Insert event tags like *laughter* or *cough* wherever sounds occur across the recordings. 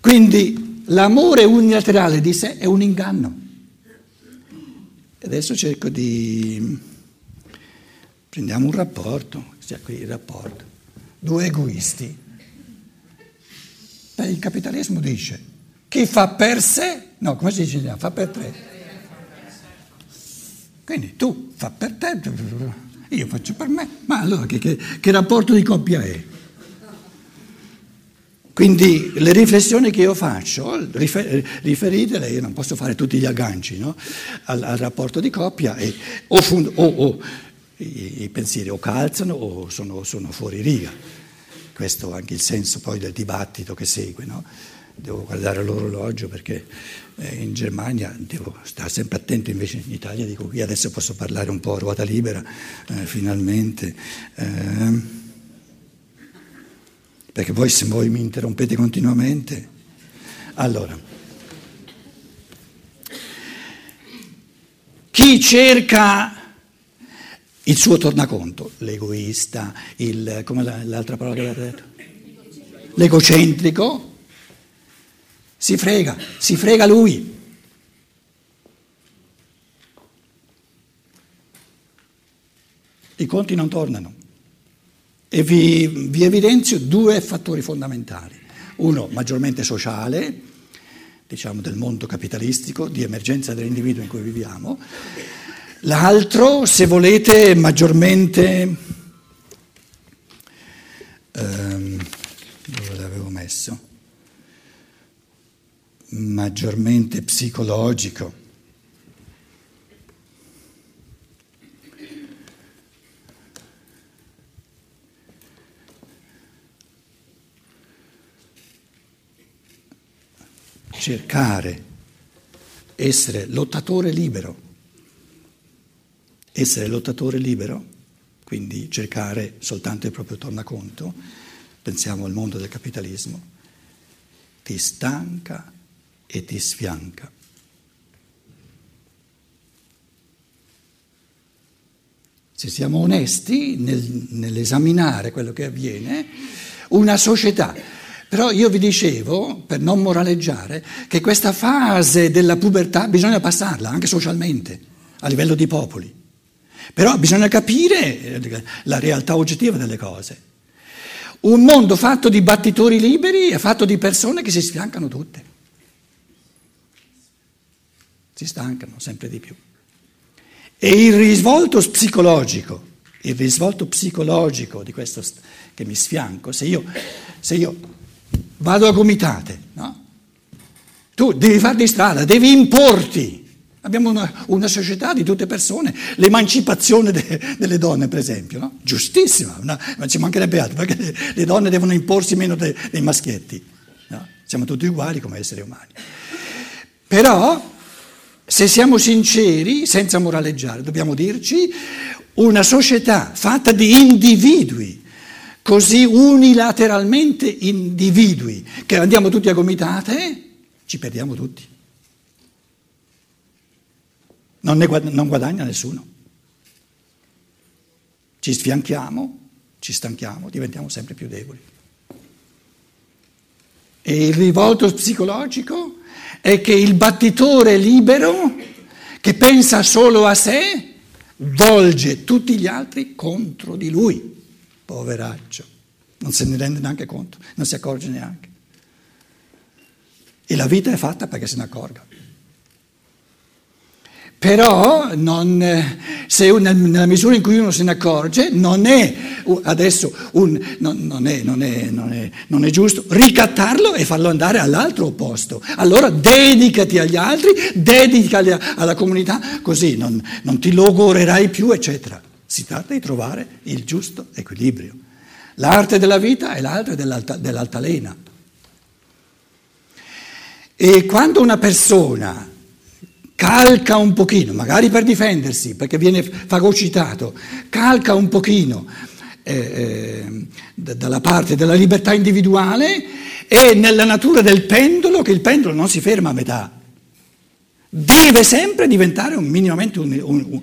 Quindi l'amore unilaterale di sé è un inganno. Adesso cerco di... Prendiamo un rapporto, sia qui il rapporto. Due egoisti. Il capitalismo dice chi fa per sé, no, come si dice? Fa per te. Quindi tu fa per te, io faccio per me, ma allora che, che, che rapporto di coppia è? Quindi le riflessioni che io faccio, riferite, io non posso fare tutti gli agganci no? al, al, rapporto di coppia, e, o, fund, o, o i, i, pensieri o calzano o sono, sono, fuori riga. Questo è anche il senso poi del dibattito che segue. No? Devo guardare l'orologio perché eh, in Germania devo stare sempre attento, invece in Italia dico qui adesso posso parlare un po' a ruota libera, eh, finalmente. Eh, perché voi se voi mi interrompete continuamente. Allora, chi cerca il suo tornaconto, l'egoista, il, come l'altra parola che avete detto? L'egocentrico, si frega, si frega lui. I conti non tornano. E vi, vi evidenzio due fattori fondamentali. Uno maggiormente sociale, diciamo del mondo capitalistico, di emergenza dell'individuo in cui viviamo. L'altro, se volete, maggiormente... Ehm, dove l'avevo messo? maggiormente psicologico. Cercare, essere lottatore libero, essere lottatore libero, quindi cercare soltanto il proprio tornaconto, pensiamo al mondo del capitalismo, ti stanca e ti sfianca. Se siamo onesti nel, nell'esaminare quello che avviene, una società. Però io vi dicevo, per non moraleggiare, che questa fase della pubertà bisogna passarla anche socialmente, a livello di popoli. Però bisogna capire la realtà oggettiva delle cose. Un mondo fatto di battitori liberi è fatto di persone che si sfiancano tutte si stancano sempre di più. E il risvolto psicologico, il risvolto psicologico di questo che mi sfianco, se io, se io vado a gomitate, no? tu devi farti strada, devi importi. Abbiamo una, una, società di tutte persone, l'emancipazione de, delle donne, per esempio, no? giustissima, una, ma ci mancherebbe altro, perché le, le donne devono imporsi meno de, dei maschietti. No? Siamo tutti uguali come esseri umani. Però se siamo sinceri, senza moraleggiare, dobbiamo dirci una società fatta di individui, così unilateralmente individui, che andiamo tutti a gomitate, ci perdiamo tutti. Non, ne guad- non guadagna nessuno. Ci sfianchiamo, ci stanchiamo, diventiamo sempre più deboli. E il rivolto psicologico è che il battitore libero, che pensa solo a sé, volge tutti gli altri contro di lui. Poveraccio, non se ne rende neanche conto, non si accorge neanche. E la vita è fatta perché se ne accorga. Però non, se nella misura in cui uno se ne accorge non è adesso un, non, non, è, non, è, è, non, è, giusto ricattarlo e farlo andare all'altro opposto. Allora dedicati agli altri, dedicati alla comunità, così non, ti logorerai più, eccetera. Si tratta di trovare il giusto equilibrio. L'arte della vita è l'arte dell'alta, dell'altalena. E quando una persona calca un pochino, magari per difendersi, perché viene fagocitato, calca un pochino eh, eh, dalla parte della libertà individuale e nella natura del pendolo, che il pendolo non si ferma a metà, deve sempre diventare un minimamente, un, un, un,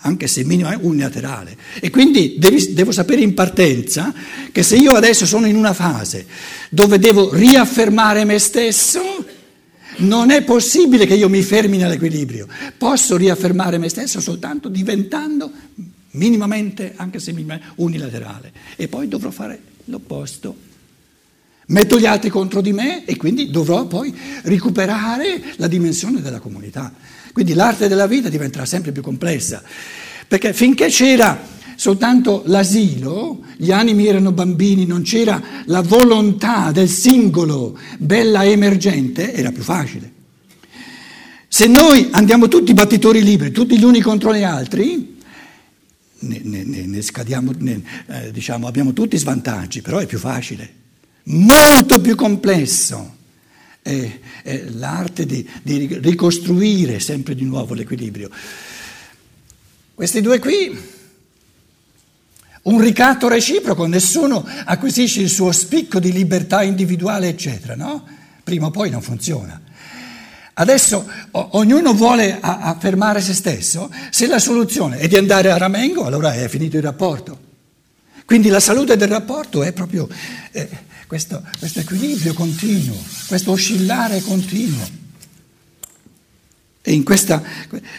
anche se minimamente unilaterale. E quindi devi, devo sapere in partenza che se io adesso sono in una fase dove devo riaffermare me stesso, non è possibile che io mi fermi nell'equilibrio. Posso riaffermare me stesso soltanto diventando minimamente, anche se minimamente, unilaterale. E poi dovrò fare l'opposto. Metto gli altri contro di me e quindi dovrò poi recuperare la dimensione della comunità. Quindi l'arte della vita diventerà sempre più complessa, perché finché c'era soltanto l'asilo, gli animi erano bambini, non c'era la volontà del singolo bella emergente, era più facile. Se noi andiamo tutti battitori liberi, tutti gli uni contro gli altri, ne, ne, ne scadiamo, eh, diciamo, abbiamo tutti svantaggi, però è più facile molto più complesso. È, è l'arte di, di ricostruire sempre di nuovo l'equilibrio. Questi due qui, un ricatto reciproco, nessuno acquisisce il suo spicco di libertà individuale, eccetera, no? Prima o poi non funziona. Adesso o, ognuno vuole affermare se stesso, se la soluzione è di andare a Ramengo, allora è finito il rapporto. Quindi la salute del rapporto è proprio eh, questo, questo equilibrio continuo, questo oscillare continuo. E in questa,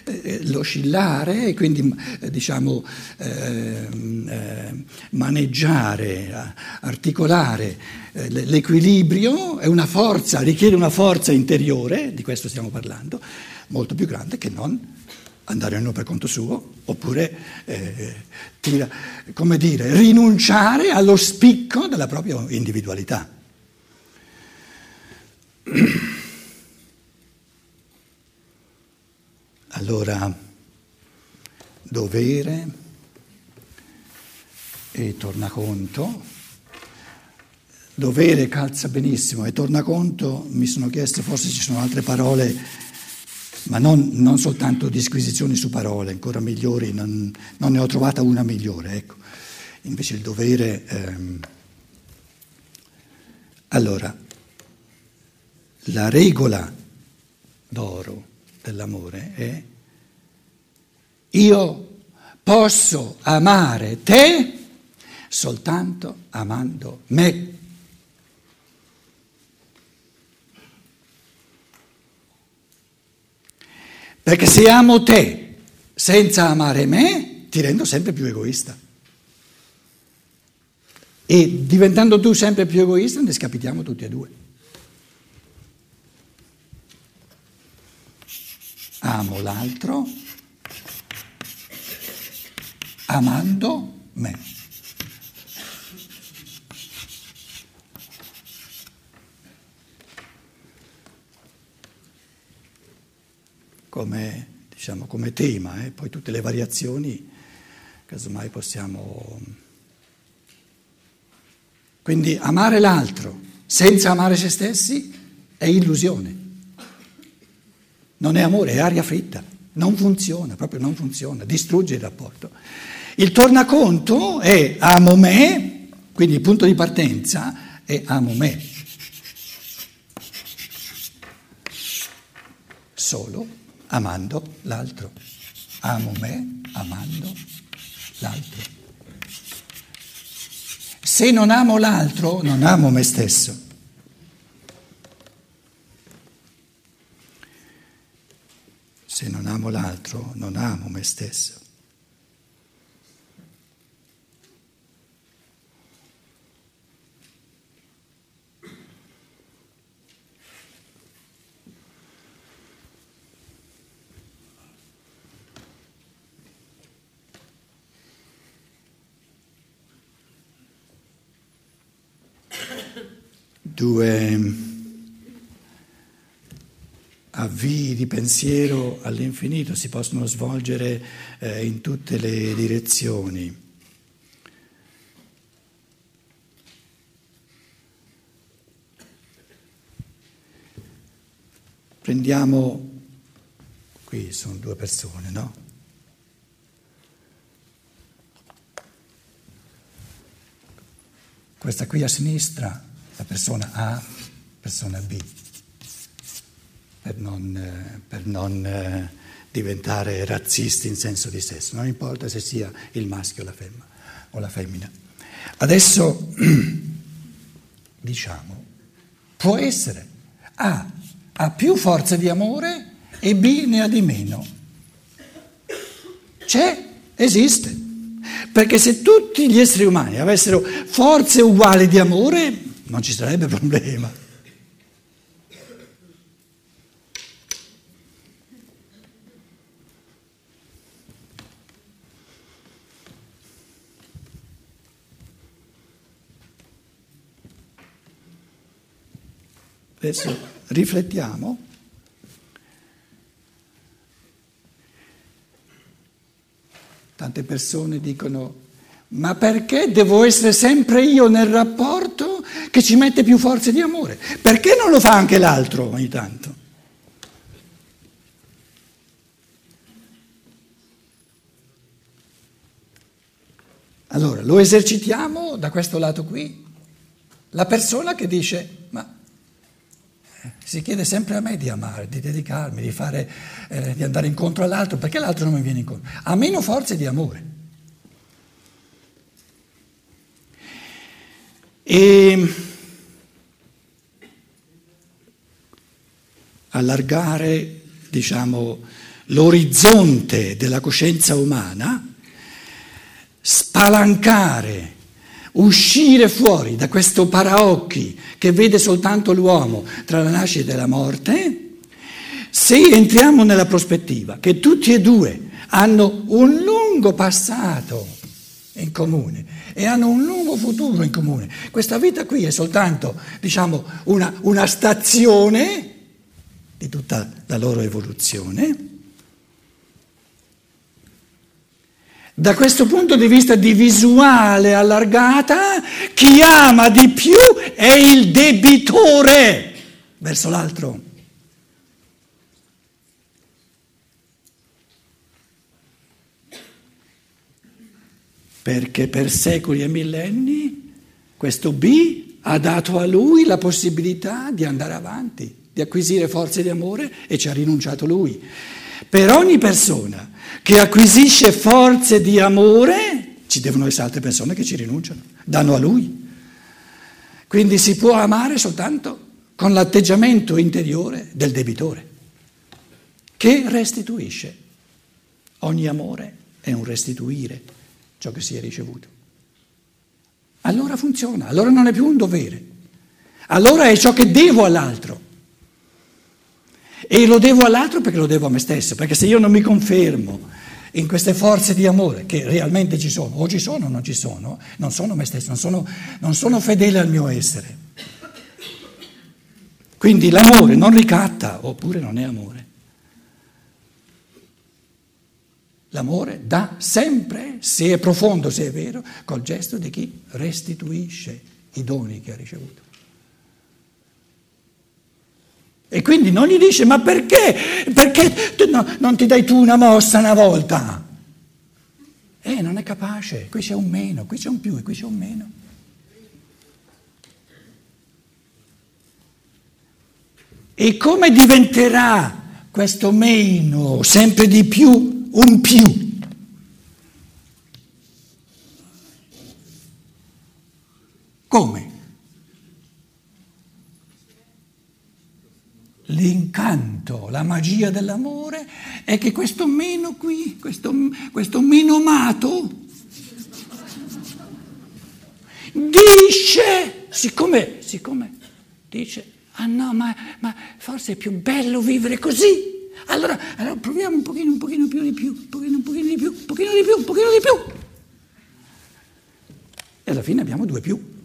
eh, l'oscillare, quindi eh, diciamo eh, eh, maneggiare, articolare eh, l'equilibrio è una forza, richiede una forza interiore, di questo stiamo parlando, molto più grande che non andare ognuno per conto suo, oppure eh, tira, come dire, rinunciare allo spicco della propria individualità. *clears throat* Allora, dovere e tornaconto. Dovere calza benissimo e tornaconto mi sono chiesto forse ci sono altre parole ma non, non, soltanto disquisizioni su parole, ancora migliori, non, non, ne ho trovata una migliore, ecco. Invece il dovere... Ehm... Allora, la regola d'oro dell'amore è io posso amare te soltanto amando me. Perché se amo te senza amare me, ti rendo sempre più egoista. E diventando tu sempre più egoista, ne scapitiamo tutti e due. Amo l'altro amando me. Come, diciamo, come tema, eh? poi tutte le variazioni, casomai possiamo... Quindi amare l'altro senza amare se stessi è illusione, non è amore, è aria fritta, non funziona, proprio non funziona, distrugge il rapporto. Il tornaconto è amo me, quindi il punto di partenza è amo me. Solo amando l'altro. Amo me amando l'altro. Se non amo l'altro, non amo me stesso. Se non amo l'altro, non amo me stesso. Due avvii di pensiero all'infinito si possono svolgere eh, in tutte le direzioni. Prendiamo, qui sono due persone, no? Questa qui a sinistra la persona A, persona B. per non, per non eh, diventare razzisti in senso di sesso, non importa se sia il maschio la, femmina, o la femmina. Adesso *clears throat* diciamo, può essere A ha più forza di amore e B ne ha di meno. C'è, esiste. Perché se tutti gli esseri umani avessero forze uguali di amore, non ci sarebbe problema. Adesso riflettiamo. Tante persone dicono, ma perché devo essere sempre io nel rapporto che ci mette più forze di amore? Perché non lo fa anche l'altro ogni tanto? Allora, lo esercitiamo da questo lato qui. La persona che dice, ma si chiede sempre a me di amare, di dedicarmi, di, fare, eh, di andare incontro all'altro, perché l'altro non mi viene incontro? Ha meno forze di amore. E allargare, diciamo, l'orizzonte della coscienza umana, spalancare uscire fuori da questo paraocchi che vede soltanto l'uomo tra la nascita e la morte, se entriamo nella prospettiva che tutti e due hanno un lungo passato in comune e hanno un lungo futuro in comune, questa vita qui è soltanto, diciamo, una, una stazione di tutta la loro evoluzione, Da questo punto di vista di visuale allargata, chi ama di più è il debitore verso l'altro. Perché per secoli e millenni questo B ha dato a lui la possibilità di andare avanti, di acquisire forze di amore e ci ha rinunciato lui. Per ogni persona che acquisisce forze di amore, ci devono essere altre persone che ci rinunciano, danno a lui. Quindi si può amare soltanto con l'atteggiamento interiore del debitore, che restituisce. Ogni amore è un restituire ciò che si è ricevuto. Allora funziona, allora non è più un dovere, allora è ciò che devo all'altro. E lo devo all'altro perché lo devo a me stesso, perché se io non mi confermo in queste forze di amore che realmente ci sono, o ci sono o non ci sono, non sono me stesso, non sono, non sono fedele al mio essere. Quindi l'amore non ricatta, oppure non è amore. L'amore dà sempre, se è profondo, se è vero, col gesto di chi restituisce i doni che ha ricevuto. E quindi non gli dice ma perché? Perché no, non ti dai tu una mossa una volta? Eh, non è capace, qui c'è un meno, qui c'è un più e qui c'è un meno. E come diventerà questo meno sempre di più un più? Come? L'incanto, la magia dell'amore è che questo meno qui, questo, questo meno amato, dice, siccome, siccome dice, ah no, ma, ma, forse è più bello vivere così. Allora, allora proviamo un pochino, un pochino più di più, un pochino, un pochino di più, un pochino di più, un pochino di più. E alla fine abbiamo due più.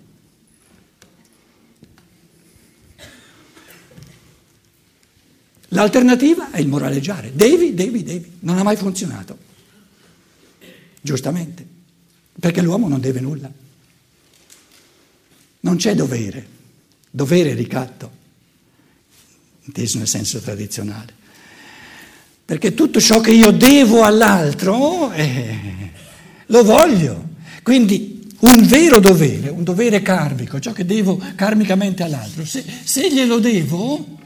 L'alternativa è il moraleggiare. Devi, devi, devi. Non ha mai funzionato. Giustamente. Perché l'uomo non deve nulla. Non c'è dovere. Dovere è ricatto, inteso nel senso tradizionale. Perché tutto ciò che io devo all'altro eh, lo voglio. Quindi un vero dovere, un dovere karmico, ciò che devo karmicamente all'altro, se, se glielo devo,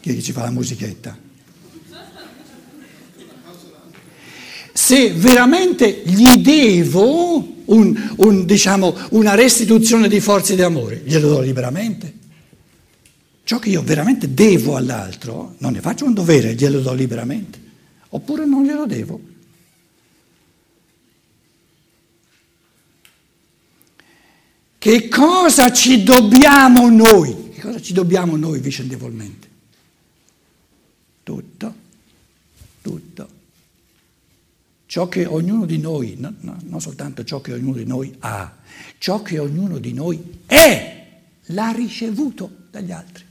che ci fa la musichetta? Se veramente gli devo un, un, diciamo, una restituzione di forze di amore, glielo do liberamente. Ciò che io veramente devo all'altro, non ne faccio un dovere, glielo do liberamente. Oppure non glielo devo. Che cosa ci dobbiamo noi? Che cosa ci dobbiamo noi vicendevolmente? Tutto, tutto. Ciò che ognuno di noi, no, no, non soltanto ciò che ognuno di noi ha, ciò che ognuno di noi è, l'ha ricevuto dagli altri.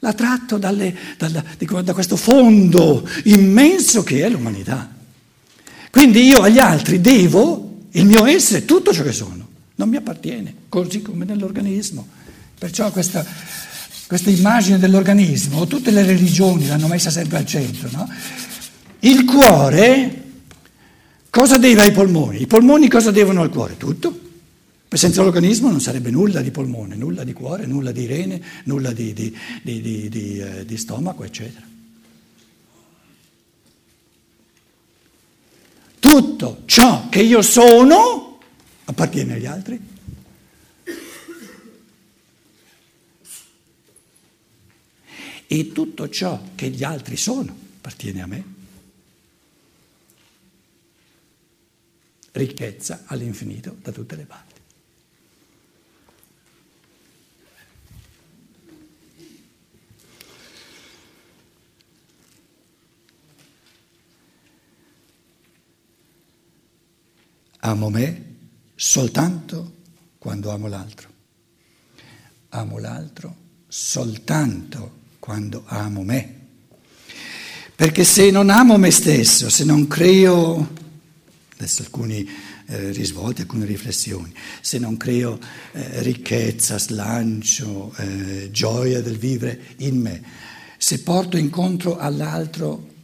L'ha tratto dalle, dalla, da questo fondo immenso che è l'umanità. Quindi io agli altri devo il mio essere, tutto ciò che sono, non mi appartiene, così come nell'organismo. Perciò questa, questa immagine dell'organismo, tutte le religioni l'hanno messa sempre al centro. No? Il cuore cosa deve ai polmoni? I polmoni cosa devono al cuore? Tutto. Senza l'organismo non sarebbe nulla di polmone, nulla di cuore, nulla di rene, nulla di, di, di, di eh, stomaco, eccetera. tutto ciò che io sono appartiene agli altri. E tutto ciò che gli altri sono appartiene a me. Ricchezza all'infinito da tutte le parti. Amo me soltanto quando amo l'altro. Amo l'altro soltanto quando amo me. Perché se non amo me stesso, se non creo, adesso alcuni eh, risvolti, alcune riflessioni, se non creo eh, ricchezza, slancio, eh, gioia del vivere in me, se porto incontro all'altro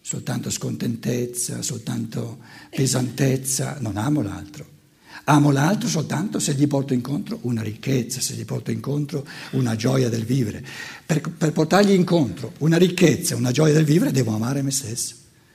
soltanto scontentezza, soltanto pesantezza, non amo l'altro. Amo l'altro soltanto se gli porto incontro una ricchezza, se gli porto incontro una gioia del vivere. Per, per portargli incontro una ricchezza, una gioia del vivere, devo amare me stesso.